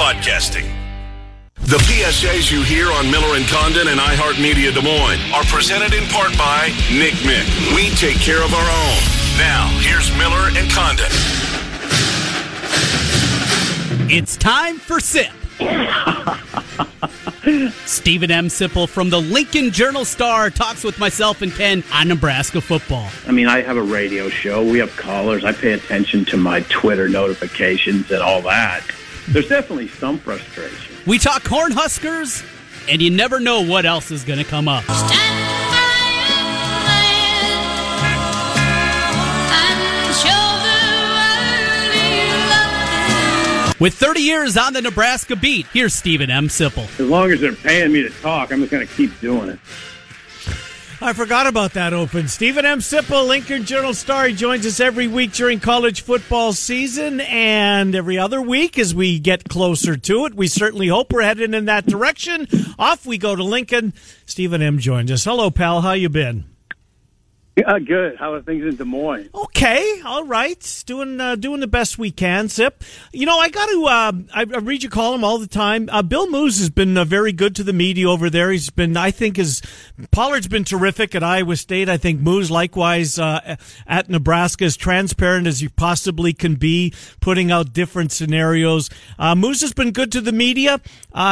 podcasting. The PSAs you hear on Miller and Condon and iHeartMedia Des Moines are presented in part by Nick Mick. We take care of our own. Now, here's Miller and Condon. It's time for SIP. Stephen M. Sipple from the Lincoln Journal Star talks with myself and Ken on Nebraska football. I mean, I have a radio show. We have callers. I pay attention to my Twitter notifications and all that. There's definitely some frustration. We talk Cornhuskers, and you never know what else is going to come up. With 30 years on the Nebraska beat, here's Stephen M. Sipple. As long as they're paying me to talk, I'm just going to keep doing it. I forgot about that open. Stephen M. Sipple, Lincoln Journal Star. He joins us every week during college football season and every other week as we get closer to it. We certainly hope we're headed in that direction. Off we go to Lincoln. Stephen M. joins us. Hello, pal. How you been? Yeah, good. How are things in Des Moines? Okay, all right, doing uh, doing the best we can. Sip, you know I got to. Uh, I, I, read your column all the time. Uh, Bill Moos has been uh, very good to the media over there. He's been, I think, is Pollard's been terrific at Iowa State. I think Moos likewise uh, at Nebraska, as transparent as you possibly can be, putting out different scenarios. Uh, Moos has been good to the media.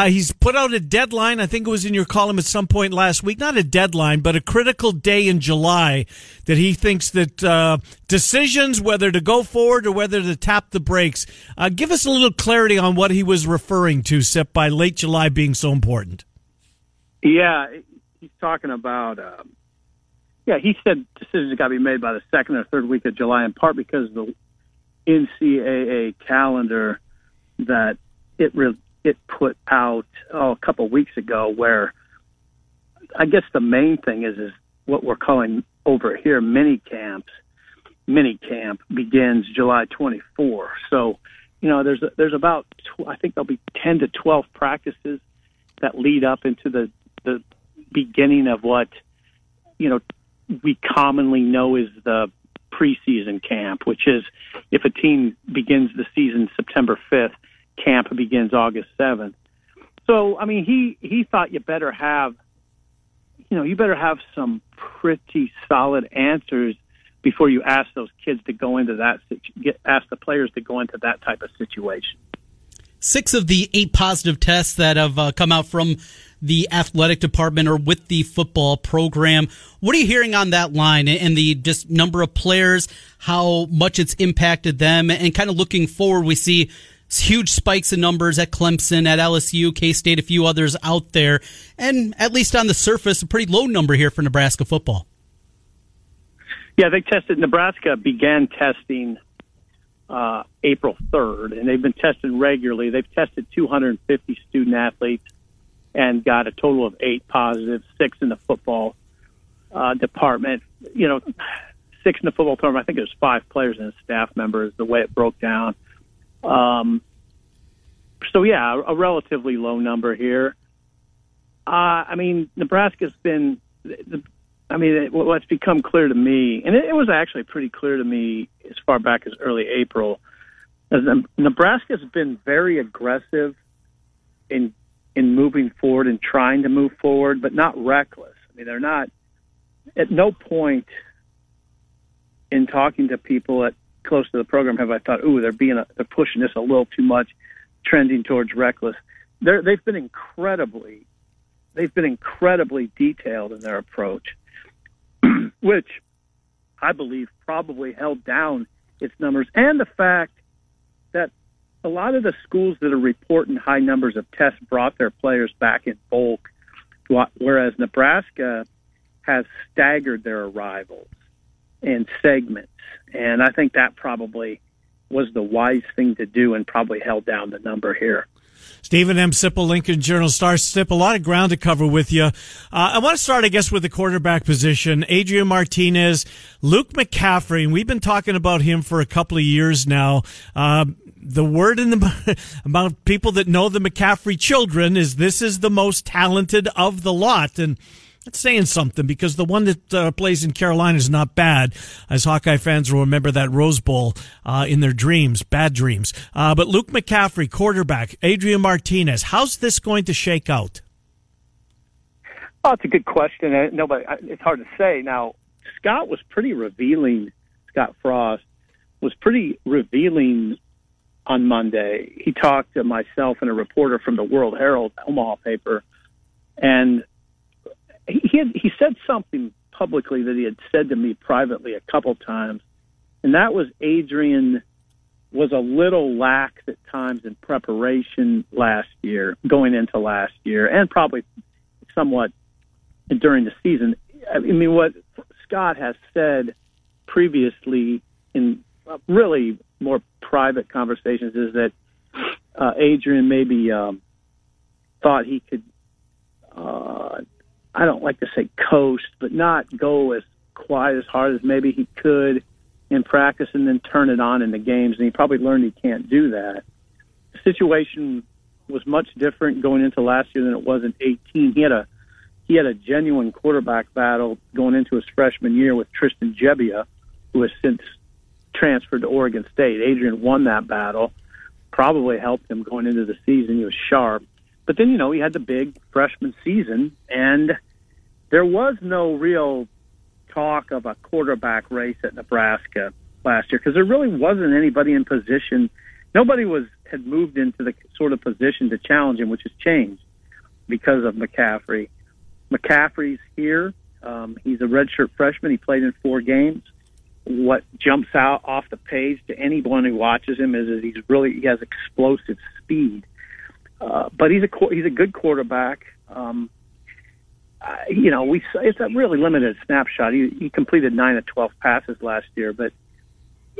he's put out a deadline. I think it was in your column at some point last week. Not a deadline, but a critical day in July that he thinks that uh, decisions, whether to go forward or whether to tap the brakes, uh, give us a little clarity on what he was referring to, Sip, by late July being so important. Yeah, he's talking about. Um, yeah, he said decisions got to be made by the second or third week of July, in part because the NCAA calendar that it re- it put out oh, a couple weeks ago, where I guess the main thing is is what we're calling over here mini camps. Mini camp begins July 24. So, you know, there's there's about I think there'll be 10 to 12 practices that lead up into the the beginning of what you know we commonly know is the preseason camp, which is if a team begins the season September 5th, camp begins August 7th. So, I mean, he he thought you better have you know, you better have some pretty solid answers before you ask those kids to go into that get ask the players to go into that type of situation. Six of the eight positive tests that have uh, come out from the athletic department or with the football program. What are you hearing on that line and the just number of players, how much it's impacted them, and kind of looking forward? We see huge spikes in numbers at Clemson, at LSU, K State, a few others out there, and at least on the surface, a pretty low number here for Nebraska football. Yeah, they tested. Nebraska began testing uh, April 3rd, and they've been testing regularly. They've tested 250 student athletes and got a total of eight positives, six in the football uh, department. You know, six in the football department. I think it was five players and a staff member is the way it broke down. Um, so yeah, a relatively low number here. Uh, I mean, Nebraska's been. The, I mean, what's become clear to me, and it, it was actually pretty clear to me as far back as early April, is Nebraska's been very aggressive in in moving forward and trying to move forward, but not reckless. I mean, they're not. At no point in talking to people at close to the program have I thought, ooh, they're being a, they're pushing this a little too much, trending towards reckless. They're, they've been incredibly, they've been incredibly detailed in their approach, which I believe probably held down its numbers, and the fact that a lot of the schools that are reporting high numbers of tests brought their players back in bulk, whereas Nebraska has staggered their arrivals and segments. And I think that probably was the wise thing to do and probably held down the number here. Stephen M. Sipple, Lincoln Journal Star. Sip, a lot of ground to cover with you. Uh, I want to start, I guess, with the quarterback position. Adrian Martinez, Luke McCaffrey, and we've been talking about him for a couple of years now. Uh, the word in the about people that know the McCaffrey children is this is the most talented of the lot, and That's saying something because the one that uh, plays in Carolina is not bad, as Hawkeye fans will remember that Rose Bowl uh, in their dreams, bad dreams. Uh, but Luke McCaffrey, quarterback, Adrian Martinez, how's this going to shake out? Oh, it's a good question. Uh, Nobody, it's hard to say. Now, Scott was pretty revealing. Scott Frost was pretty revealing on Monday. He talked to myself and a reporter from the World Herald, Omaha paper, and he had, he said something publicly that he had said to me privately a couple times, and that was Adrian was a little lax at times in preparation last year, going into last year, and probably somewhat during the season. I mean, what Scott has said previously in really more private conversations is that uh, Adrian maybe um, thought he could uh, I don't like to say coast, but not go as quite as hard as maybe he could in practice and then turn it on in the games. And he probably learned he can't do that. The situation was much different going into last year than it was in 18. He had a he had a genuine quarterback battle going into his freshman year with Tristan Gebbia, who has since transferred to Oregon State. Adrian won that battle, probably helped him going into the season. He was sharp. But then, you know, he had the big freshman season, and there was no real talk of a quarterback race at Nebraska last year because there really wasn't anybody in position. Nobody was had moved into the sort of position to challenge him, which has changed because of McCaffrey. McCaffrey's here. Um, he's a redshirt freshman. He played in four games. What jumps out off the page to anyone who watches him is that he's really he has explosive speed. Uh, but he's a he's a good quarterback. Um, uh, you know, we it's a really limited snapshot. He, he completed nine of twelve passes last year, but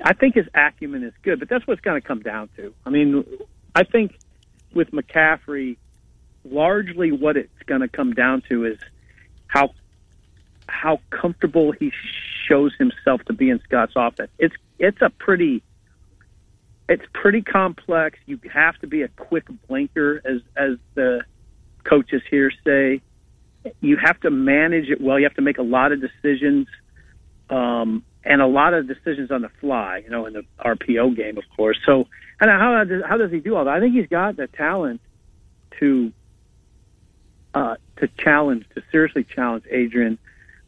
I think his acumen is good. But that's what's going to come down to. I mean, I think with McCaffrey, largely what it's going to come down to is how how comfortable he shows himself to be in Scott's offense. It's it's a pretty it's pretty complex. You have to be a quick blinker, as as the coaches here say. You have to manage it well. You have to make a lot of decisions, um, and a lot of decisions on the fly. You know, in the RPO game, of course. So, and how does how does he do all that? I think he's got the talent to uh, to challenge, to seriously challenge Adrian.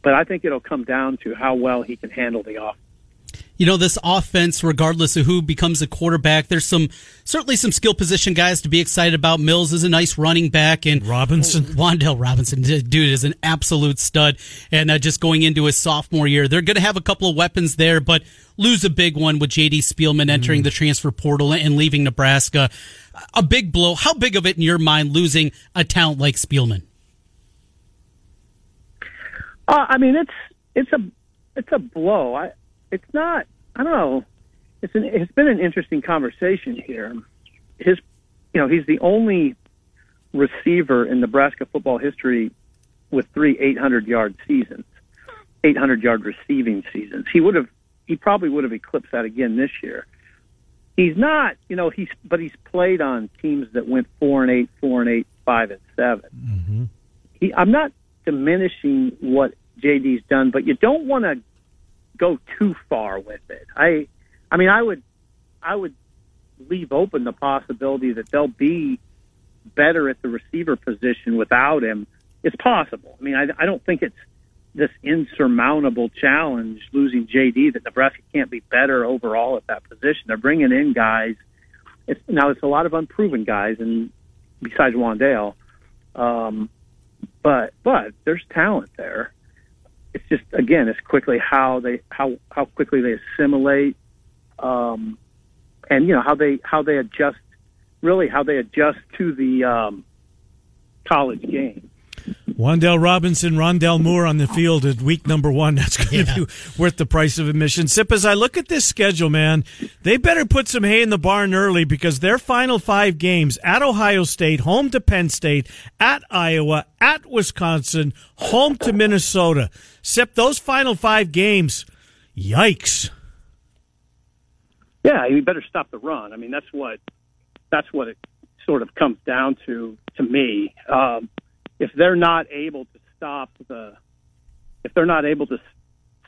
But I think it'll come down to how well he can handle the offense you know, this offense, regardless of who becomes a quarterback, there's some certainly some skill position guys to be excited about. Mills is a nice running back, and Robinson, Wan'Dale Robinson, dude, is an absolute stud. And uh, just going into his sophomore year, they're going to have a couple of weapons there, but lose a big one with J.D. Spielman entering mm. the transfer portal and leaving Nebraska. A big blow. How big of it in your mind losing a talent like Spielman? Uh, I mean, it's it's a it's a blow. I it's not. I don't know. It's an. It's been an interesting conversation here. His, you know, he's the only receiver in Nebraska football history with three 800 yard seasons, 800 yard receiving seasons. He would have. He probably would have eclipsed that again this year. He's not, you know, he's but he's played on teams that went four and eight, four and eight, five and 7 mm-hmm. He, I'm not diminishing what JD's done, but you don't want to go too far with it. I, I mean, I would, I would leave open the possibility that they'll be better at the receiver position without him. It's possible. I mean, I, I don't think it's this insurmountable challenge losing JD that Nebraska can't be better overall at that position. They're bringing in guys. It's, now it's a lot of unproven guys, and besides Wan'Dale, um, but but there's talent there it's just again, it's quickly how they how how quickly they assimilate, um, and you know how they how they adjust, really how they adjust to the um, college game. Wan'Dale Robinson, Rondale Moore on the field at week number one. That's going to yeah. be worth the price of admission. Sip, as I look at this schedule, man, they better put some hay in the barn early because their final five games at Ohio State, home to Penn State, at Iowa, at Wisconsin, home to Minnesota. Sip, those final five games, yikes. Yeah, you better stop the run. I mean, that's what that's what it sort of comes down to to me. Um, if they're not able to stop the if they're not able to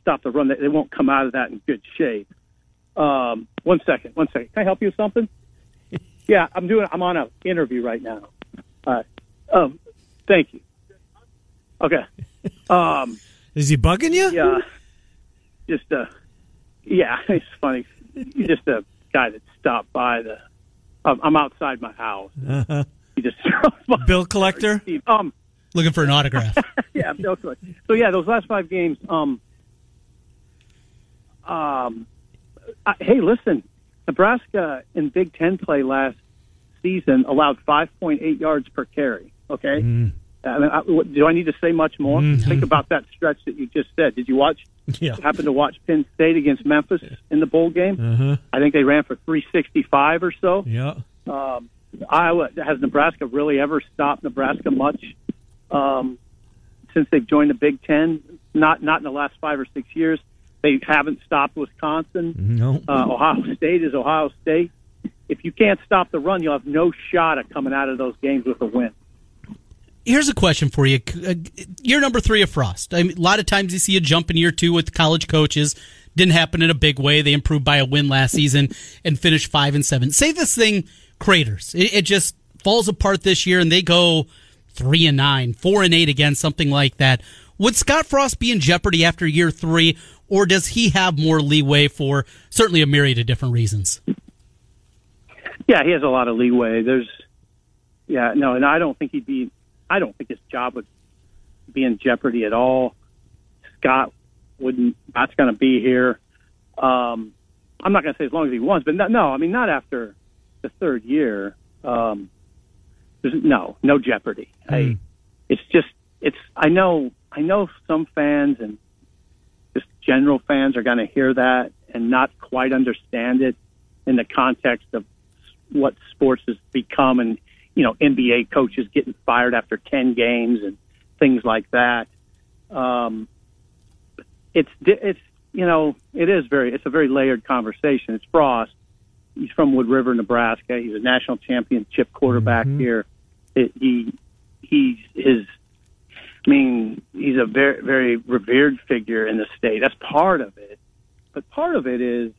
stop the run, they, they won't come out of that in good shape. Um, one second, one second. Can I help you with something? yeah, I'm doing. I'm on an interview right now. Uh, um, thank you. Okay. Um, Is he bugging you? yeah, just uh, yeah, it's funny. He's just a guy that stopped by the. Um, I'm outside my house. Uh-huh. He just. Bill collector. Um, Looking for an autograph. yeah, Cluck. So yeah, those last five games. Um, um, I, hey, listen, Nebraska in Big Ten play last season allowed 5.8 yards per carry. Okay, Mm. I mean, I, do I need to say much more? Think about that stretch that you just said. Did you watch? Yeah. Happen to watch Penn State against Memphis in the bowl game? Uh-huh. I think they ran for 365 or so. Yeah. Um, Iowa has Nebraska really ever stopped Nebraska much um, since they've joined the Big Ten? Not not in the last five or six years. They haven't stopped Wisconsin. No. Uh, Ohio State is Ohio State. If you can't stop the run, you'll have no shot at coming out of those games with a win. Here's a question for you. Uh, Year number three of Frost. I mean, a lot of times you see a jump in year two with college coaches. Didn't happen in a big way. They improved by a win last season and finished five and seven. Say this thing craters. It, it just falls apart this year, and they go three and nine, four and eight again, something like that. Would Scott Frost be in jeopardy after year three, or does he have more leeway for certainly a myriad of different reasons? Yeah, he has a lot of leeway. There's, yeah, no, and I don't think he'd be. I don't think his job would be in jeopardy at all. Scott wouldn't. Scott's going to be here. Um, I'm not going to say as long as he wants, but no, no, I mean not after the third year. Um, there's no, no jeopardy. I, it's just, it's. I know, I know some fans and just general fans are going to hear that and not quite understand it in the context of what sports has become and you know NBA coaches getting fired after 10 games and things like that. Um it's it's you know it is very it's a very layered conversation. It's Frost. He's from Wood River Nebraska. He's a national championship quarterback here he he's his I mean he's a very very revered figure in the state. That's part of it. But part of it is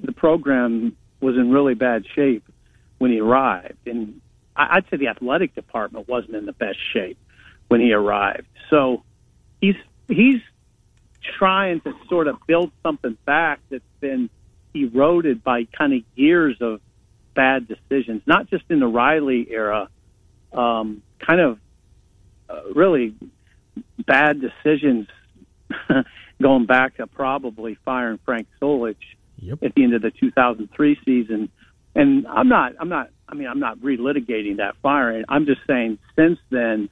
the program was in really bad shape when he arrived, and I'd say the athletic department wasn't in the best shape when he arrived. So he's he's trying to sort of build something back that's been eroded by kind of years of bad decisions, not just in the Riley era, um, kind of uh, really bad decisions going back to probably firing Frank Solich Yep. at the end of the 2003 season. And I'm not, I'm not, I mean, I'm not relitigating that firing. I'm just saying since then,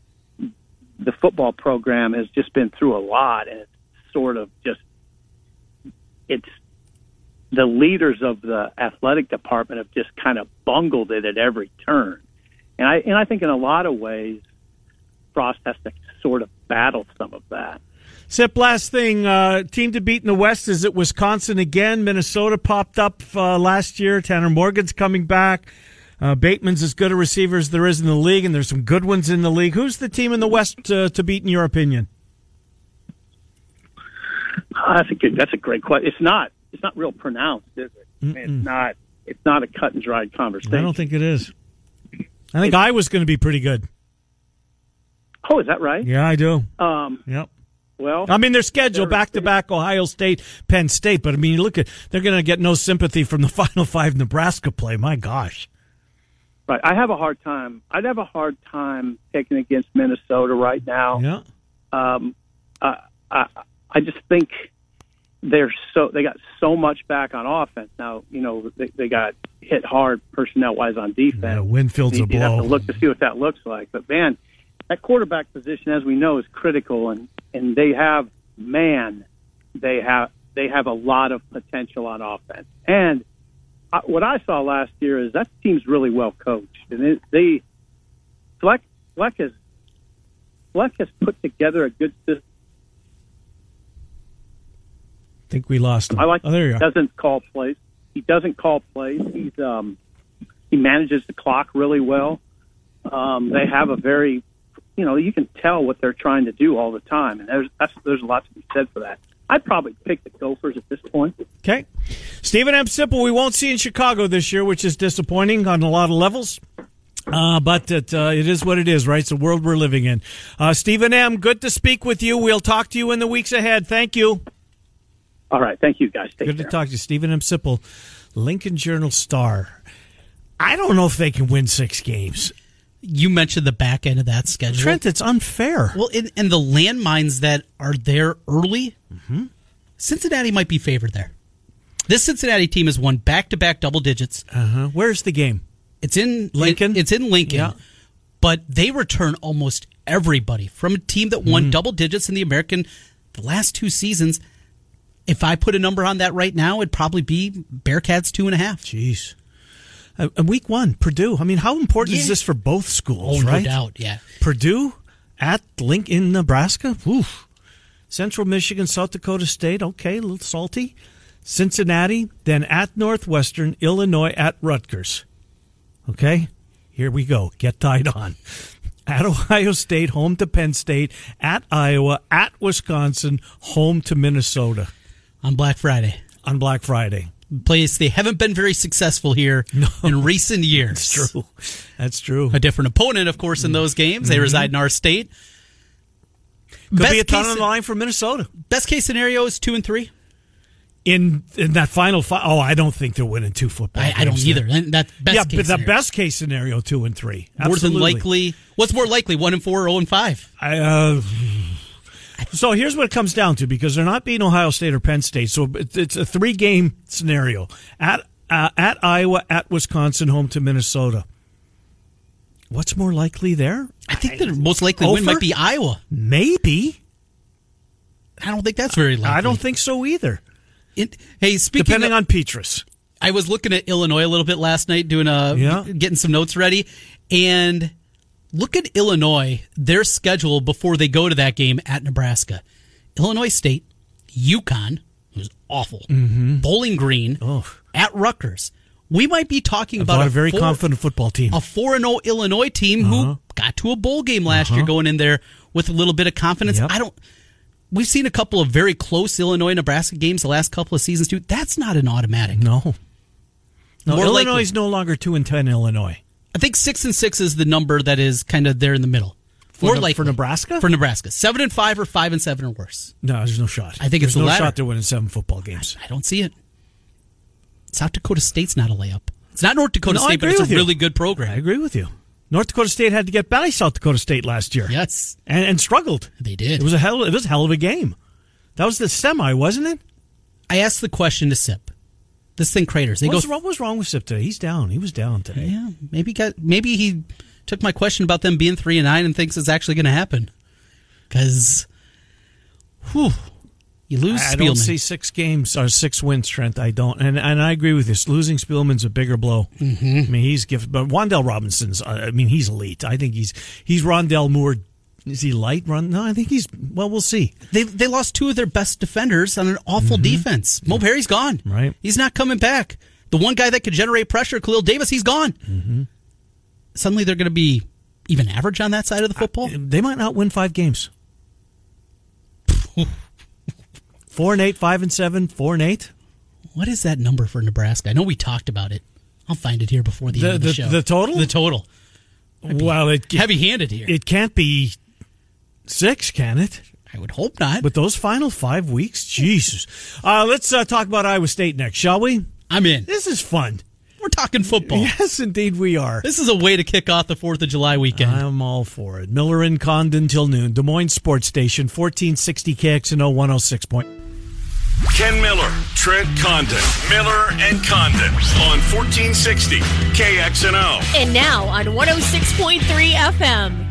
the football program has just been through a lot and it's sort of just, it's the leaders of the athletic department have just kind of bungled it at every turn. And I, and I think in a lot of ways, Frost has to sort of battle some of that. Sip, last thing, uh, team to beat in the West is it Wisconsin again? Minnesota popped up uh, last year. Tanner Morgan's coming back. Uh, Bateman's as good a receiver as there is in the league, and there's some good ones in the league. Who's the team in the West uh, to beat, in your opinion? Oh, that's a good. That's a great question. It's not. It's not real pronounced, is it? Mean, it's not. It's not a cut and dried conversation. I don't think it is. I think I was going to be pretty good. Oh, is that right? Yeah, I do. Um. Yep. Well, I mean, their schedule They're- back to back Ohio State, Penn State, but I mean, you look at they're going to get no sympathy from the Final Five Nebraska play. My gosh. right. I have a hard time. I'd have a hard time taking against Minnesota right now. Yeah. Um. I. I. I just think they're so they got so much back on offense now. You know they, they got hit hard personnel wise on defense. Yeah, Winfield's a you, you have to look to see what that looks like. But man, that quarterback position, as we know, is critical, and and they have man, they have they have a lot of potential on offense. And I, what I saw last year is that team's really well coached, and it, they Fleck Fleck has Fleck has put together a good system. I think we lost him. I like Oh, there you are. doesn't call plays. He doesn't call plays. He's um he manages the clock really well. Um, they have a very you know, you can tell what they're trying to do all the time, and there's that's, there's a lot to be said for that. I'd probably pick the Gophers at this point. Okay. Stephen M. Sipple, we won't see in Chicago this year, which is disappointing on a lot of levels. Uh, but it, uh, it is what it is, right? It's the world we're living in. Uh, Stephen M., good to speak with you. We'll talk to you in the weeks ahead. Thank you. All right. Thank you, guys. Take good care. to talk to you. Stephen M. Sipple, Lincoln Journal Star. I don't know if they can win six games. You mentioned the back end of that schedule. Trent, it's unfair. Well, in, and the landmines that are there early, mm-hmm. Cincinnati might be favored there. This Cincinnati team has won back to back double digits. Uh-huh. Where's the game? It's in Lincoln. It, it's in Lincoln. Yeah. But they return almost everybody from a team that won mm. double digits in the American the last two seasons. If I put a number on that right now, it'd probably be Bearcats two and a half. Jeez. Uh, week one, Purdue. I mean, how important Yeah. is this for both schools, Oh, no right? doubt, yeah. Purdue at Lincoln, Nebraska. Oof. Central Michigan, South Dakota State. Okay, a little salty. Cincinnati, then at Northwestern, Illinois at Rutgers. Okay, here we go. Get tied on. At Ohio State, home to Penn State. At Iowa, at Wisconsin, home to Minnesota On Black Friday. on Black Friday. Place they haven't been very successful here in recent years. That's true. That's true. A different opponent, of course, in those games. They reside in our state. Could Best be a ton case- on the line for Minnesota. Best case scenario is two and three. In in that final five, oh, I don't think they're winning two football. I, I don't either. That best yeah, but the scenario. best case scenario, two and three. more than likely. What's more likely, one and four, or zero and five? I, uh, so here's what it comes down to because they're not beating Ohio State or Penn State. So it's a three game scenario at uh, at Iowa, at Wisconsin, home to Minnesota. What's more likely there? I think the most likely win Ofer? might be Iowa. Maybe. I don't think that's very likely. I don't think so either. It, hey, speaking Depending of, on Petrus. I was looking at Illinois a little bit last night, doing a Yeah. getting some notes ready, and look at Illinois. Their schedule before they go to that game at Nebraska: Illinois State, UConn, who's awful, Bowling Green, Mm-hmm. Oh. at Rutgers. We might be talking About about a very four- confident football team. a four and zero Illinois team who got to a bowl game last year, going in there with a little bit of confidence. Uh-huh. Yep. I don't. We've seen a couple of very close Illinois Nebraska games the last couple of seasons too. That's not an automatic. No. No, More Illinois likely. is no longer two and ten. Illinois I think six and six is the number that is kind of there in the middle. More Ne- likely for Nebraska? For Nebraska, seven and five or five and seven or worse. No, there's no shot. I think there's it's the no latter. shot they're winning seven football games. I don't see it. South Dakota State's not a layup. It's not North Dakota No, State, but it's a you. really good program. I agree with you. North Dakota State had to get by South Dakota State last year. Yes, and, and struggled. they did. It was a hell. It was a hell of a game. That was the semi, wasn't it? I asked the question to Sip. This thing craters. They What's, go. what was wrong with Sip today? He's down. He was down today. Yeah, maybe got maybe he took my question about them being three and nine and thinks it's actually going to happen. Because, whew, you lose I Spielman. don't see six games or six wins, Trent. I don't, and and I agree with this. Losing Spielman's a bigger blow. Mm-hmm. I mean, he's gifted, but Wan'Dale Robinson's. uh, I mean, he's elite. I think he's he's Rondale Moore. Is he light? Run? No, I think he's. Well, we'll see. They they lost two of their best defenders on an awful defense. Mo Barry's gone. Mm-hmm. Right. He's not coming back. The one guy that could generate pressure, Khalil Davis, he's gone. Mm-hmm. Suddenly they're going to be even average on that side of the football. They might not win five games. Four and eight, five and seven, four and eight. what is that number for Nebraska? I know we talked about it. I'll find it here before the, The- end of the, the- show. the total? The total. Well, it Heavy handed here. it can't be six, can it? I would hope not. But those final five weeks, Jesus. Uh, let's uh, talk about Iowa State next, shall we? I'm in. This is fun. We're talking football. Yes, indeed, we are. This is a way to kick off the 4th of July weekend. I'm all for it. Miller and Condon till noon. Des Moines Sports Station, 1460 KXNO 106 point. Ken Miller, Trent Condon, Miller and Condon on 1460 KXNO. And now on 106.3 FM.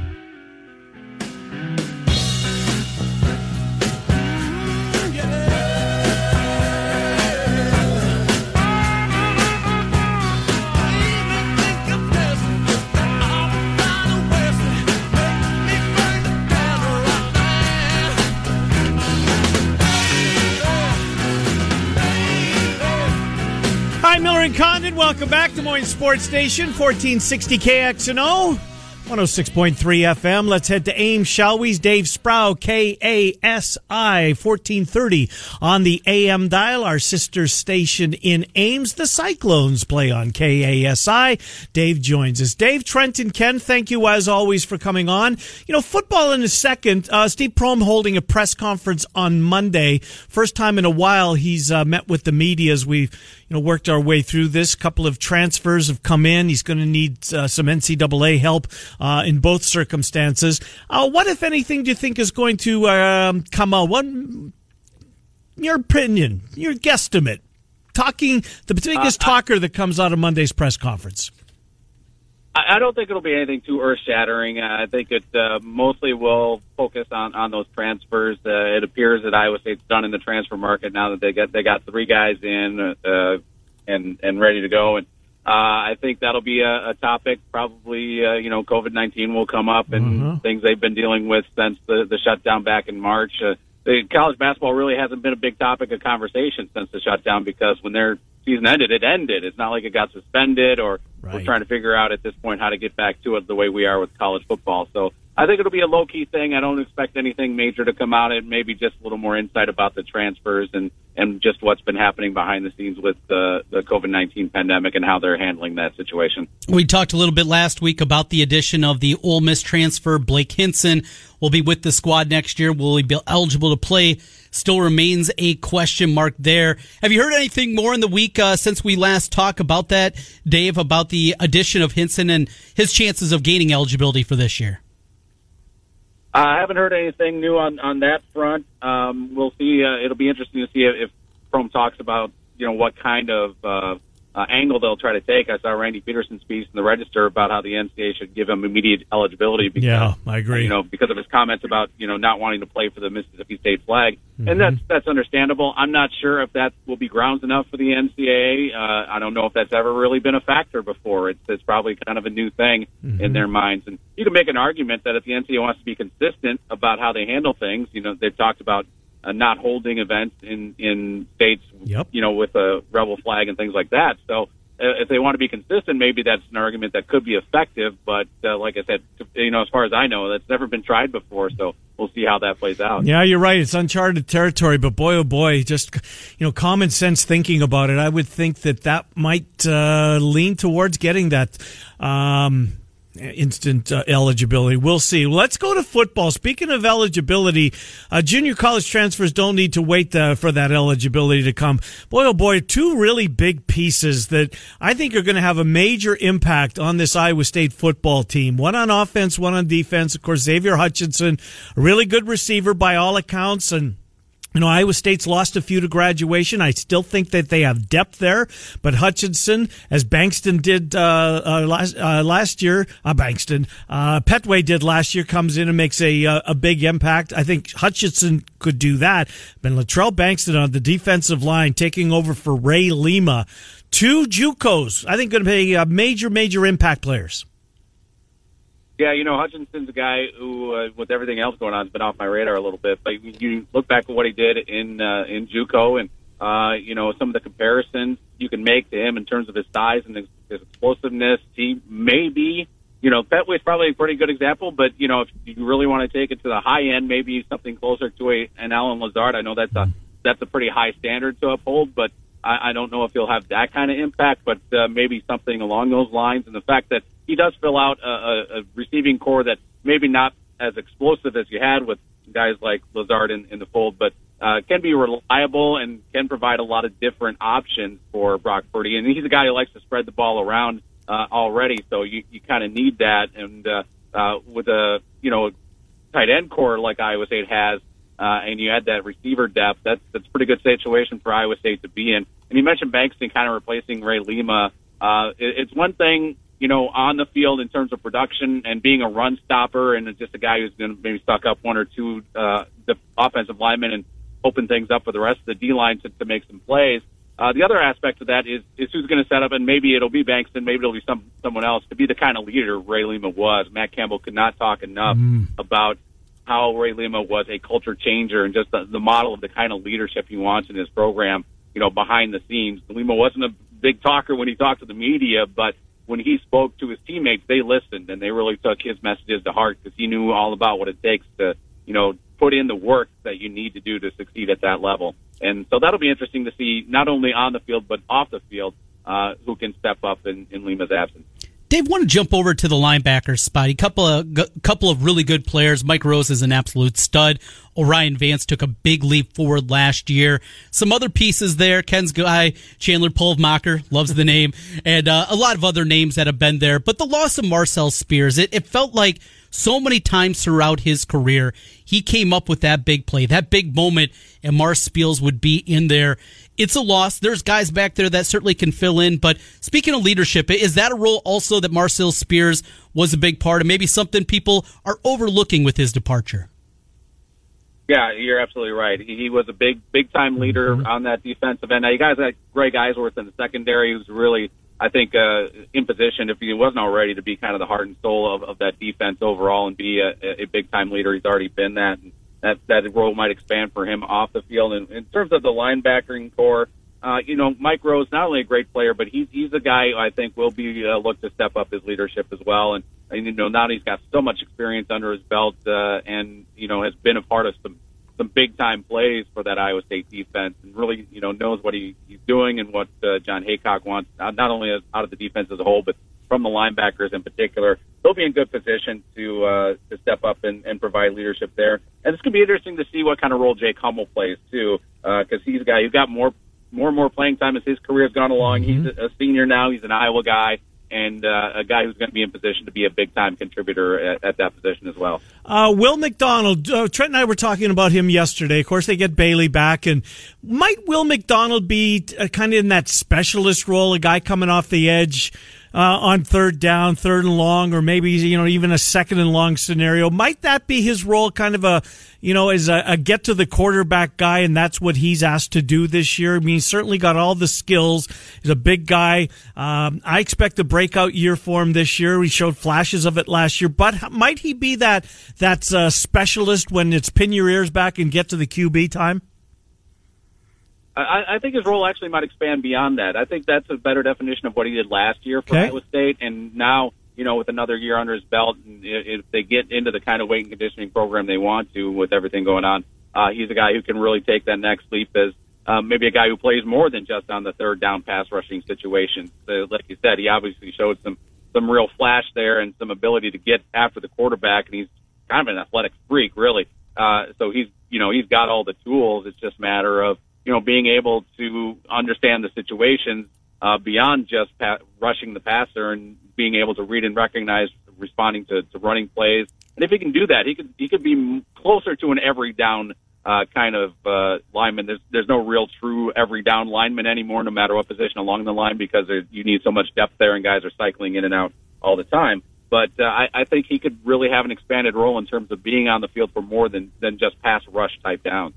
Welcome back to Moines Sports Station, 1460 KXNO. 106.3 FM. Let's head to Ames, shall we? Dave Sproul, KASI, 1430 on the AM dial, our sister station in Ames. The Cyclones play on KASI. Dave joins us. Dave, Trent, and Ken, thank you as always for coming on. You know, football in a second. Uh, Steve Prohm holding a press conference on Monday. First time in a while he's uh, met with the media as we've you know worked our way through this. Couple of transfers have come in. He's going to need uh, some NCAA help uh, in both circumstances. Uh, what, if anything, do you think is going to um, come out? What, your opinion, your guesstimate, talking the biggest Uh, talker that comes out of Monday's press conference. I I don't think it'll be anything too earth shattering. Uh, I think it uh, mostly will focus on, on those transfers. Uh, it appears that Iowa State's done in the transfer market now that they got they got three guys in uh, and and ready to go. And uh, I think that'll be a, a topic. Probably uh, you know COVID nineteen will come up and things they've been dealing with since the, the shutdown back in March. Uh, the college basketball really hasn't been a big topic of conversation since the shutdown because when their season ended, it ended. It's not like it got suspended or we're trying to figure out at this point how to get back to it the way we are with college football. So I think it'll be a low key thing. I don't expect anything major to come out. It maybe just a little more insight about the transfers and and just what's been happening behind the scenes with the the COVID nineteen pandemic and how they're handling that situation. We talked a little bit last week about the addition of the Ole Miss transfer. Blake Hinson will be with the squad next year. Will he be eligible to play? Still remains a question mark there. Have you heard anything more in the week uh, since we last talked about that, Dave, about the addition of Hinson and his chances of gaining eligibility for this year? I haven't heard anything new on on that front. Um, we'll see. Uh, it'll be interesting to see if, if Prohm talks about you know what kind of uh, uh, angle they'll try to take. I saw Randy Peterson's piece in the Register about how the NCAA should give him immediate eligibility. Because, Yeah, I agree. You know, because of his comments about you know not wanting to play for the Mississippi State flag, and that's that's understandable. I'm not sure if that will be grounds enough for the NCAA. Uh, I don't know if that's ever really been a factor before. It's it's probably kind of a new thing in their minds, and you can make an argument that if the NCAA wants to be consistent about how they handle things, you know, they've talked about. Uh, not holding events in in states, Yep. you know, with a rebel flag and things like that. So, uh, if they want to be consistent, maybe that's an argument that could be effective. But uh, like I said, you know, as far as I know, that's never been tried before. So we'll see how that plays out. Yeah, you're right. It's uncharted territory, but boy, oh boy, just you know, common sense thinking about it. I would think that that might uh, lean towards getting that um, instant uh, eligibility. We'll see. Let's go to football. Speaking of eligibility, uh, junior college transfers don't need to wait uh, for that eligibility to come. Boy, oh boy, two really big pieces that I think are going to have a major impact on this Iowa State football team. One on offense, one on defense. Of course, Xavier Hutchinson, a really good receiver by all accounts, and you know, Iowa State's lost a few to graduation. I still think that they have depth there, but Hutchinson, as Bankston did uh, uh, last uh, last year, uh, Bankston, uh, Petway did last year, comes in and makes a uh, a big impact. I think Hutchinson could do that. But Latrell Bankston on the defensive line, taking over for Ray Lima, two JUCOs, I think going to be major major impact players. Yeah, you know, Hutchinson's a guy who, uh, with everything else going on, has been off my radar a little bit. But you- look back at what he did in uh, in JUCO, and uh, you know some of the comparisons you can make to him in terms of his size and his, his explosiveness. He may be, you know, Petway's probably a pretty good example. But you know, if you really want to take it to the high end, maybe something closer to a an Allen Lazard. I know that's a that's a pretty high standard to uphold, but I, I don't know if he'll have that kind of impact, but uh, maybe something along those lines. And the fact that he does fill out a, a, a receiving core that maybe not as explosive as you had with guys like Lazard in, in the fold, but uh, can be reliable and can provide a lot of different options for Brock Purdy. And he's a guy who likes to spread the ball around uh, already, so you, you kind of need that. And uh, uh, with a you know tight end core like Iowa State has, uh, and you add that receiver depth, that's that's a pretty good situation for Iowa State to be in. And you mentioned Bankston kind of replacing Ray Lima. Uh, it, it's one thing, you know, on the field in terms of production and being a run stopper and just a guy who's going to maybe suck up one or two uh, the offensive linemen and open things up for the rest of the D line to, to make some plays. Uh, the other aspect of that is, is who's going to set up, and maybe it'll be Bankston, maybe it'll be some someone else to be the kind of leader Ray Lima was. Matt Campbell could not talk enough about how Ray Lima was a culture changer and just the, the model of the kind of leadership he wants in his program. You know, behind the scenes, Lima wasn't a big talker when he talked to the media, but when he spoke to his teammates, they listened and they really took his messages to heart because he knew all about what it takes to, you know, put in the work that you need to do to succeed at that level. And so that'll be interesting to see not only on the field but off the field uh, who can step up in, in Lima's absence. Dave, want to jump over to the linebacker spot. A couple of couple of really good players. Mike Rose is an absolute stud. O'Rien Vance took a big leap forward last year. Some other pieces there. Ken's guy, Chandler Pulvermacher, loves the name, and uh, a lot of other names that have been there. But the loss of Marcel Spears, it, it felt like so many times throughout his career, he came up with that big play, that big moment, and Mars Spears would be in there. It's a loss. There's guys back there that certainly can fill in. But speaking of leadership, is that a role also that Marcel Spears was a big part of? Maybe something people are overlooking with his departure. Yeah, you're absolutely right. He was a big, big time leader mm-hmm. on that defensive end. Now you guys like Greg Eisworth in the secondary, who's really I think uh, in position, if he wasn't already, to be kind of the heart and soul of, of that defense overall and be a, a big time leader. He's already been that, and that that role might expand for him off the field. And in terms of the linebackering core, uh, you know, Mike Rose not only a great player, but he's he's a guy I think will be uh, looked to step up his leadership as well. And, and you know, now he's got so much experience under his belt, uh, and you know, has been a part of some some big time plays for that Iowa State defense, and really you know knows what he, he's doing and what uh, Jon Heacock wants, not, not only as, out of the defense as a whole, but from the linebackers in particular. They'll be in good position to uh, to step up and, and provide leadership there. And it's going to be interesting to see what kind of role Jake Hummel plays too, because uh, he's a guy who's got more more and more playing time as his career has gone along. Mm-hmm. He's a, a senior now. He's an Iowa guy and uh, a guy who's going to be in position to be a big time contributor at, at, that position as well. Uh, Will McDonald, uh, Trent and I were talking about him yesterday. Of course, they get Bailey back, and might Will McDonald be uh, kind of in that specialist role, a guy coming off the edge? Uh, on third down, third and long, or maybe you know even a second and long scenario. Might that be his role, kind of a you know as a, a get to the quarterback guy, and that's what he's asked to do this year. I mean, he's certainly got all the skills. He's a big guy. Um, I expect a breakout year for him this year. We showed flashes of it last year, but might he be that that uh, specialist when it's pin your ears back and get to the QB time? I, I think his role actually might expand beyond that. I think that's a better definition of what he did last year for okay. Iowa State, and now you know with another year under his belt, and if they get into the kind of weight and conditioning program they want to with everything going on, uh, he's a guy who can really take that next leap as um, maybe a guy who plays more than just on the third down pass rushing situations. So, like you said, he obviously showed some some real flash there and some ability to get after the quarterback, and he's kind of an athletic freak, really. Uh, so he's you know he's got all the tools. It's just a matter of you know, being able to understand the situations uh, beyond just pa- rushing the passer and being able to read and recognize responding to, to running plays. And if he can do that, he could he could be closer to an every down uh, kind of uh, lineman. There's there's no real true every down lineman anymore, no matter what position along the line, because you need so much depth there, and guys are cycling in and out all the time. But uh, I, I think he could really have an expanded role in terms of being on the field for more than than just pass rush type downs.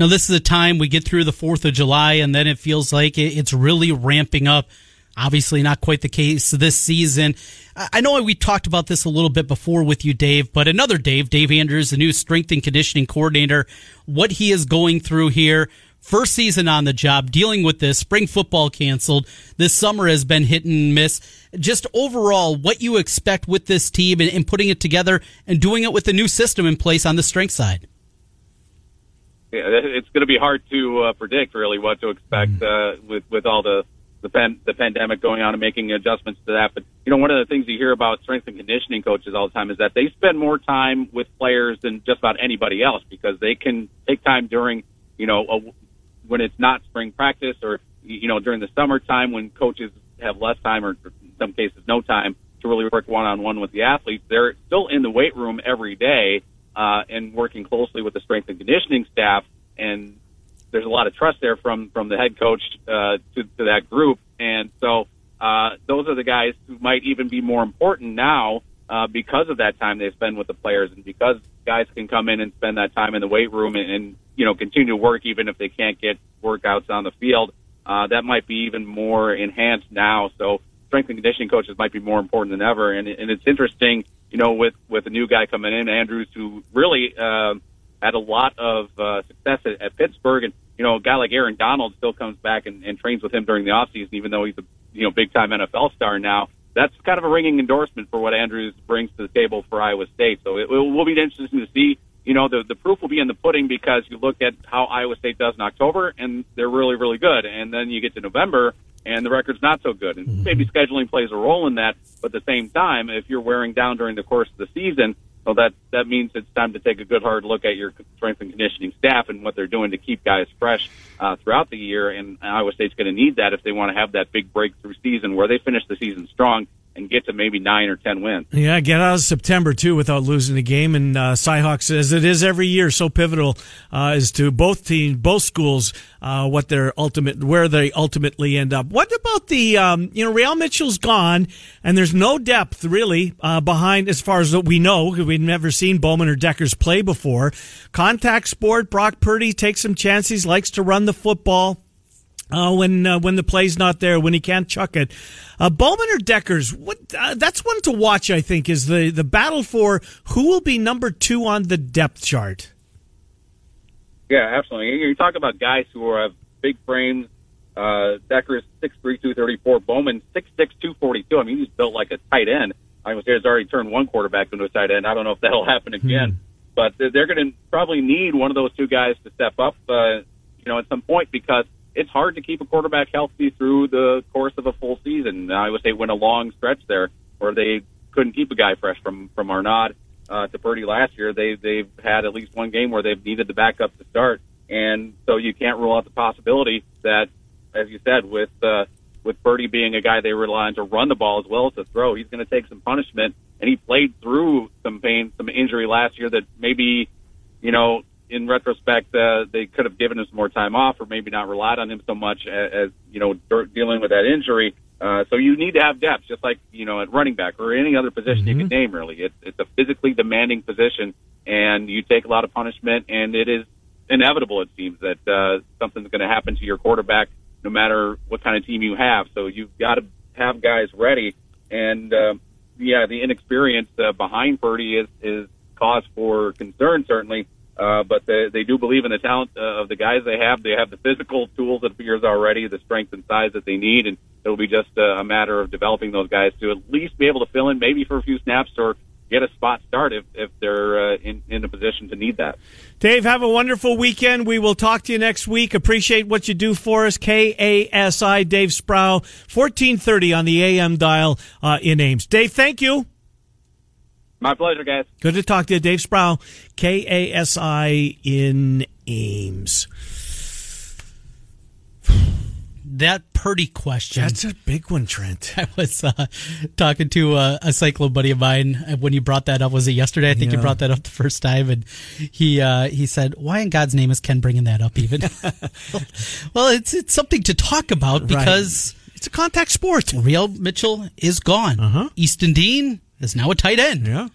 Now, this is a time we get through the 4th of July, and then it feels like it's really ramping up. Obviously, not quite the case this season. I know we talked about this a little bit before with you, Dave, but another Dave, Dave Andrews, the new strength and conditioning coordinator, what he is going through here. First season on the job, dealing with this. Spring football canceled. This summer has been hit and miss. Just overall, what you expect with this team and, and putting it together and doing it with the new system in place on the strength side yeah, it's going to be hard to uh, predict really what to expect mm-hmm. uh, with with all the the, pan, the pandemic going on and making adjustments to that. But you know, one of the things you hear about strength and conditioning coaches all the time is that they spend more time with players than just about anybody else because they can take time during you know a, when it's not spring practice or you know during the summertime when coaches have less time or in some cases no time to really work one on one with the athletes. They're still in the weight room every day uh, and working closely with the strength and conditioning staff. And there's a lot of trust there from from the head coach uh, to, to that group. And so uh, those are the guys who might even be more important now uh, because of that time they spend with the players, and because guys can come in and spend that time in the weight room and, and you know continue to work even if they can't get workouts on the field. Uh, that might be even more enhanced now. So strength and conditioning coaches might be more important than ever. And, and it's interesting you know, with with a new guy coming in, Andrews, who really uh, had a lot of uh, success at, at Pittsburgh, and you know, a guy like Aaron Donald still comes back and, and trains with him during the off season, even though he's a you know big time NFL star now. that's kind of a ringing endorsement for what Andrews brings to the table for Iowa State. So it, it will be interesting to see. You know, the the proof will be in the pudding because you look at how Iowa State does in October, and they're really really good, and then you get to November, and the record's not so good, and maybe scheduling plays a role in that. But at the same time, if you're wearing down during the course of the season, so that that means it's time to take a good hard look at your strength and conditioning staff and what they're doing to keep guys fresh uh, throughout the year. And Iowa State's going to need that if they want to have that big breakthrough season where they finish the season strong and get to maybe nine or ten wins. Yeah, get out of September too without losing a game. And uh, Cyhawks, as it is every year, so pivotal uh, is to both teams, both schools, uh, what their ultimate, where they ultimately end up. What about the, um, you know, Real Mitchell's gone, and there's no depth really uh, behind as far as what we know. We've never seen Bowman or Dekkers play before. Contact sport. Brock Purdy takes some chances, likes to run the football. Uh, when uh, when the play's not there, when he can't chuck it, uh, Bowman or Dekkers, what uh, that's one to watch. I think is the the battle for who will be number two on the depth chart. Yeah, absolutely. You talk about guys who have big frames. Uh, Dekkers six three two thirty four. Bowman six six two forty two. I mean, he's built like a tight end. Iowa State has already turned one quarterback into a tight end. I don't know if that'll happen again, but they're, they're going to probably need one of those two guys to step up. Uh, you know, at some point because it's hard to keep a quarterback healthy through the course of a full season. Iowa State went a long stretch there where they couldn't keep a guy fresh from from Arnaud uh, to Purdy last year. They they've had at least one game where they've needed the backup to start, and so you can't rule out the possibility that, as you said, with uh, with Purdy being a guy they rely on to run the ball as well as to throw, he's going to take some punishment. And he played through some pain, some injury last year that maybe, you know, in retrospect, uh, they could have given him some more time off, or maybe not relied on him so much as, as you know dealing with that injury. Uh, so you need to have depth, just like you know at running back or any other position you can name. Really, it's it's a physically demanding position, and you take a lot of punishment, and it is inevitable. It seems that uh, something's going to happen to your quarterback, no matter what kind of team you have. So you've got to have guys ready, and uh, yeah, the inexperience uh, behind Purdy is is cause for concern certainly. Uh, but they, they do believe in the talent uh, of the guys they have. They have the physical tools, it appears already, the strength and size that they need, and it'll be just a matter of developing those guys to at least be able to fill in, maybe for a few snaps or get a spot start if, if they're uh, in, in a position to need that. Dave, have a wonderful weekend. We will talk to you next week. Appreciate what you do for us. K A S I, Dave Sproul, fourteen thirty on the AM dial uh, in Ames. Dave, thank you. My pleasure, guys. Good to talk to you, Dave Sproul, K A S I in Ames. That Purdy question. That's a big one, Trent. I was uh, talking to a, a cyclo buddy of mine uh, when you brought that up. Was it yesterday? I think Yeah. you brought that up the first time, and he uh, he said, "Why in God's name is Ken bringing that up?" Even well, it's it's something to talk about because It's a contact sport. Real Mitchell is gone. Uh-huh. Easton Dean is now a tight end. Yeah.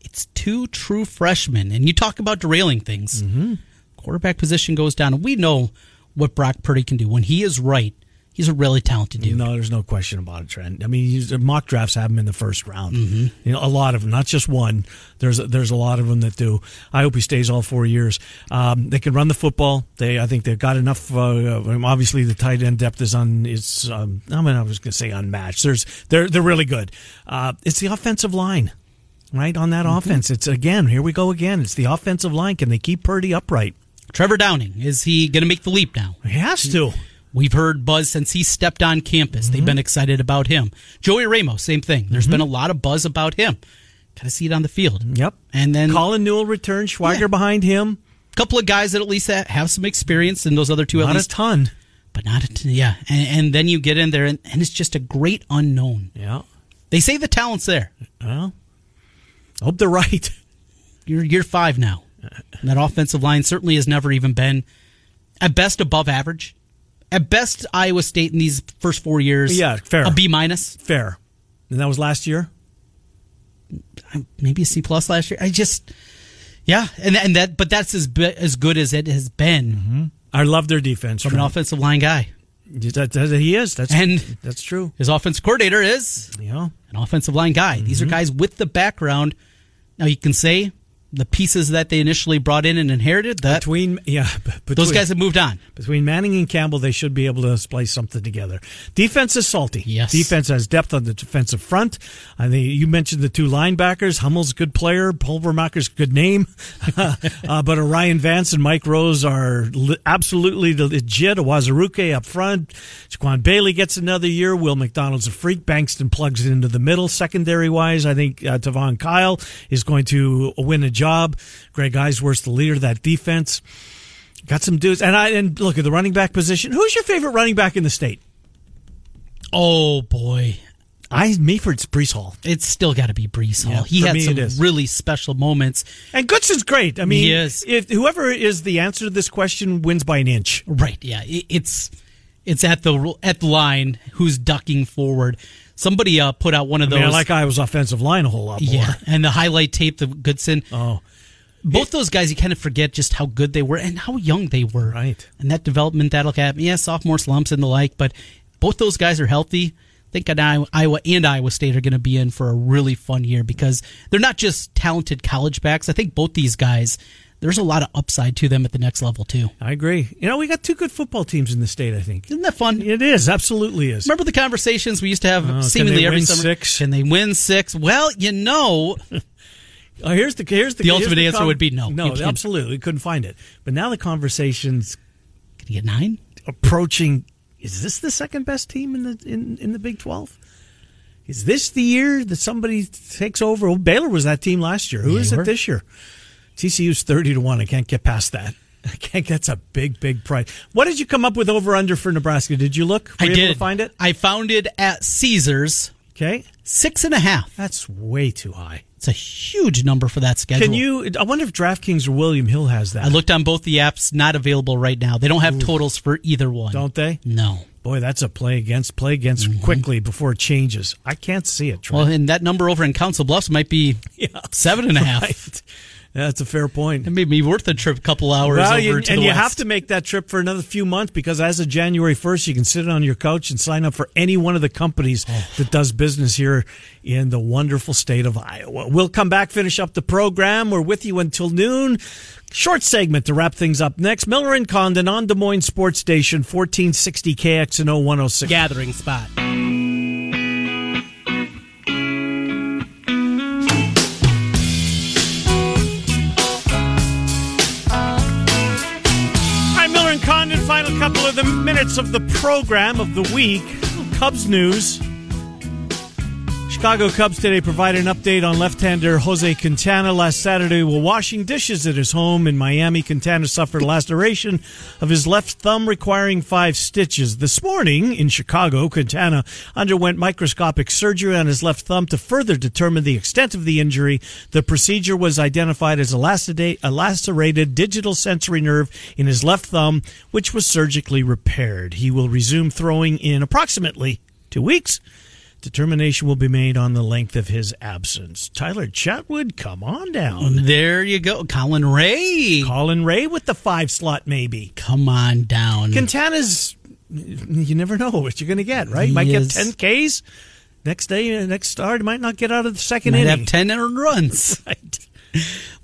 It's two true freshmen, and you talk about derailing things. Mm-hmm. Quarterback position goes down, and we know what Brock Purdy can do when he is right. He's a really talented dude. No, there's no question about it, Trent. I mean, mock drafts have him in the first round. Mm-hmm. You know, a lot of them, not just one. There's there's a lot of them that do. I hope he stays all four years. Um, they can run the football. They, I think they've got enough. Uh, obviously, the tight end depth is on. Is um, I mean, I was going to say unmatched. There's they're they're really good. Uh, it's the offensive line. Right on Mm-hmm. that offense, it's again. Here we go again. It's the offensive line. Can they keep Purdy upright? Trevor Downing is he going to make the leap now? He has to. We've heard buzz since he stepped on campus. They've been mm-hmm. excited about him. Joey Ramos, same thing. There's mm-hmm. been a lot of buzz about him. Got to see it on the field. Yep. And then Colin Newell returns. Schweiger Yeah. behind him. a couple of guys that at least have some experience, and those other two at Not a ton. but not a ton. yeah. And, and then you get in there, and, and it's just a great unknown. Yeah. They say the talent's there. Well, I hope they're right. You're year five now. And that offensive line certainly has never even been at best above average. At best, Iowa State in these first four years, Yeah, fair. a B minus, Fair. And that was last year? maybe a C plus last year. I just, yeah, and and that, but that's as as good as it has been I love their defense. from an offensive line guy. That- that- he is. That's And- that's true. His offense coordinator is Yeah. an offensive line guy. These are Mm-hmm. guys with the background. Now you can say the pieces that they initially brought in and inherited, that between yeah, between, those guys have moved on. between Manning and Campbell, they should be able to splice something together. Defense is salty. Yes. defense has depth on the defensive front. I think you mentioned the two linebackers. Hummel's a good player. Pulvermacher's a good name, uh, but O'Rien Vance and Mike Rose are li- absolutely legit. Uwazurike up front. Jaquan Bailey gets another year. Will McDonald's a freak. Bankston plugs it into the middle. Secondary wise, I think uh, Tavon Kyle is going to win a job. Greg Eisworth's the leader of that defense. Got some dudes, and I and look at the running back position. Who's your favorite running back in the state? Oh boy, I me for it's Breece Hall, it's still got to be Breece Hall. Yeah, he had me some really special moments. and Goodson's great. I mean, He is. if whoever is the answer to this question wins by an inch. Right? Yeah, it, it's it's at the at the line. Who's ducking forward? Somebody uh, put out one of I those. mean, I like Iowa's offensive line a whole lot more. yeah, and the highlight tape, the Goodson. Oh, Both those guys, you kind of forget just how good they were and how young they were. Right. And that development that'll happen. Yeah, sophomore slumps and the like, but both those guys are healthy. I think Iowa and Iowa State are going to be in for a really fun year because they're not just talented college backs. I think both these guys, there's a lot of upside to them at the next level too. I agree. You know, we got two good football teams in the state. I think Isn't that fun? it is absolutely is. Remember the conversations we used to have Oh, seemingly every summer? six? Can they win six? Well, you know, Oh, here's the here's the The here's ultimate answer would be no. No, absolutely, we couldn't find it. But now the conversations can you get nine? approaching. Is this the second best team in the in, in the Big Twelve? Is this the year that somebody takes over? Well, Baylor was that team last year. Who They is it this year? TCU's thirty to one. I can't get past that. I can't. That's a big, big price. What did you come up with over under for Nebraska? Did you look? Were I you able did to find it. I found it at Caesars. Okay, Six and a half. that's way too high. It's a huge number for that schedule. Can you? I wonder if DraftKings or William Hill has that. I looked on both the apps, not available right now. They don't have totals for either one. Don't they? No. Boy, that's a play against. Play against mm-hmm. quickly before it changes. I can't see it. Trent. Well, and that number over in Council Bluffs might be Yeah. seven and a half. Right. That's a fair point. It may be worth a trip, a couple hours Well, over you, and you west. have to make that trip for another few months because as of January 1st, you can sit on your couch and sign up for any one of the companies Oh. that does business here in the wonderful state of Iowa. We'll come back, finish up the program. We're with you until noon. Short segment to wrap things up next. Miller and Condon on Des Moines Sports Station, 1460 KXNO 106. gathering spot. Couple of the minutes of the program of the week. Cubs news. Chicago Cubs today provided an update on left-hander Jose Quintana last Saturday while washing dishes at his home in Miami. Quintana suffered laceration of his left thumb requiring five stitches. This morning in Chicago, Quintana underwent microscopic surgery on his left thumb to further determine the extent of the injury. The procedure was identified as a lacerated digital sensory nerve in his left thumb, which was surgically repaired. He will resume throwing in approximately two weeks. Determination will be made on the length of his absence. Tyler Chatwood, come on down. There you go. Colin Rea. Colin Rea with the five slot, maybe. Come on down. Quintana's, you never know what you're going to get, right? He might is- get 10 Ks. Next day, next start, might not get out of the second Might inning. have 10 earned runs. Right.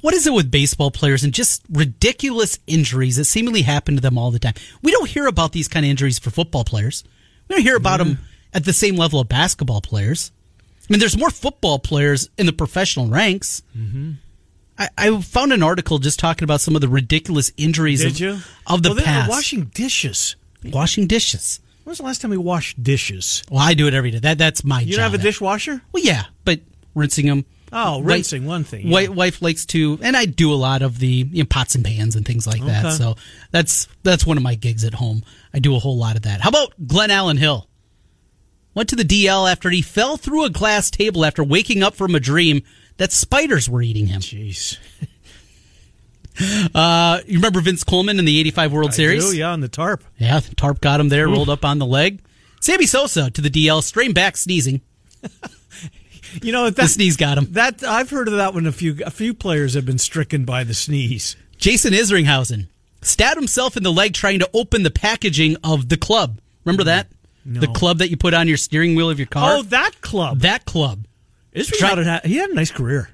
What is it with baseball players and just ridiculous injuries that seemingly happen to them all the time? We don't hear about these kind of injuries for football players. We don't hear about them at the same level of basketball players. I mean, there's more football players in the professional ranks. Mm-hmm. I, I found an article just talking about some of the ridiculous injuries Did of, you? of the well, past. washing dishes. Washing dishes. When was the last time we washed dishes? Well, I do it every day. That that's my You job. don't have a dishwasher? Well, yeah, but rinsing them. Oh, rinsing, one thing, yeah. Wife, wife likes to, and I do a lot of the you know, pots and pans and things like that. So that's that's one of my gigs at home. I do a whole lot of that. How about Glenallen Hill? Went to the DL after he fell through a glass table after waking up from a dream that spiders were eating him. Jeez. Uh, you remember Vince Coleman in the '85 World Series? I do, yeah, on the tarp. Yeah, the Tarp got him there, rolled up on the leg. Sammy Sosa to the DL, strained back, sneezing. You know, The that, sneeze got him. that I've heard of that one. A few a few players have been stricken by the sneeze. Jason Isringhausen stabbed himself in the leg trying to open the packaging of the club. Remember that? The club that you put on your steering wheel of your car? Oh, that club. that club. Israel had, he had a nice career.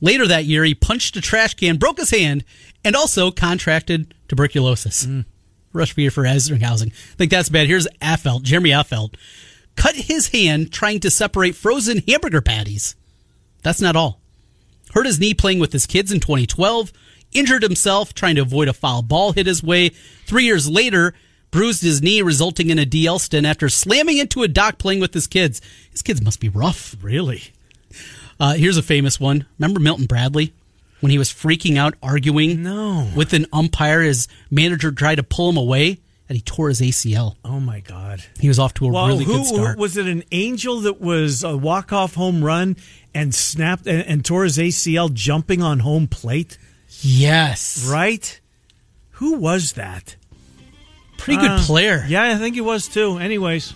Later that year, he punched a trash can, broke his hand, and also contracted tuberculosis. Mm. Rush for Isringhausen. I think that's bad. Here's Affeldt, Jeremy Affeldt. Cut his hand trying to separate frozen hamburger patties. That's not all. Hurt his knee playing with his kids in 2012. Injured himself trying to avoid a foul ball hit his way. Three years later, bruised his knee, resulting in a DL stint after slamming into a dock playing with his kids. His kids must be rough. Really? Uh, here's a famous one. Remember Milton Bradley? When he was freaking out, arguing no. with an umpire, his manager tried to pull him away and he tore his ACL. Oh my God! He was off to a well, really who, good start. Who, was it an Angel that was a walk off home run and snapped and, and, tore his ACL jumping on home plate? Yes, right. Who was that? Pretty good uh, player. Yeah, I think he was too. Anyways,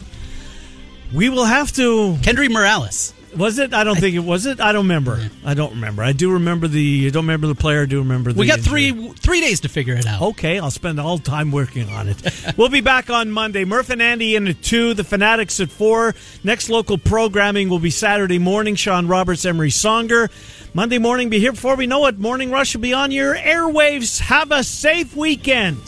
we will have to. Kendry Morales. Was it? I don't I, think it was it. I don't remember. Yeah. I don't remember. I do remember the. I don't remember the player. I do remember. the We got injury. three three days to figure it out. Okay, I'll spend all time working on it. we'll be back on Monday. Murph and Andy in at two. The Fanatics at four. Next local programming will be Saturday morning. Sean Roberts, Emery Songer. Monday morning, be here before we know it. Morning Rush will be on your airwaves. Have a safe weekend.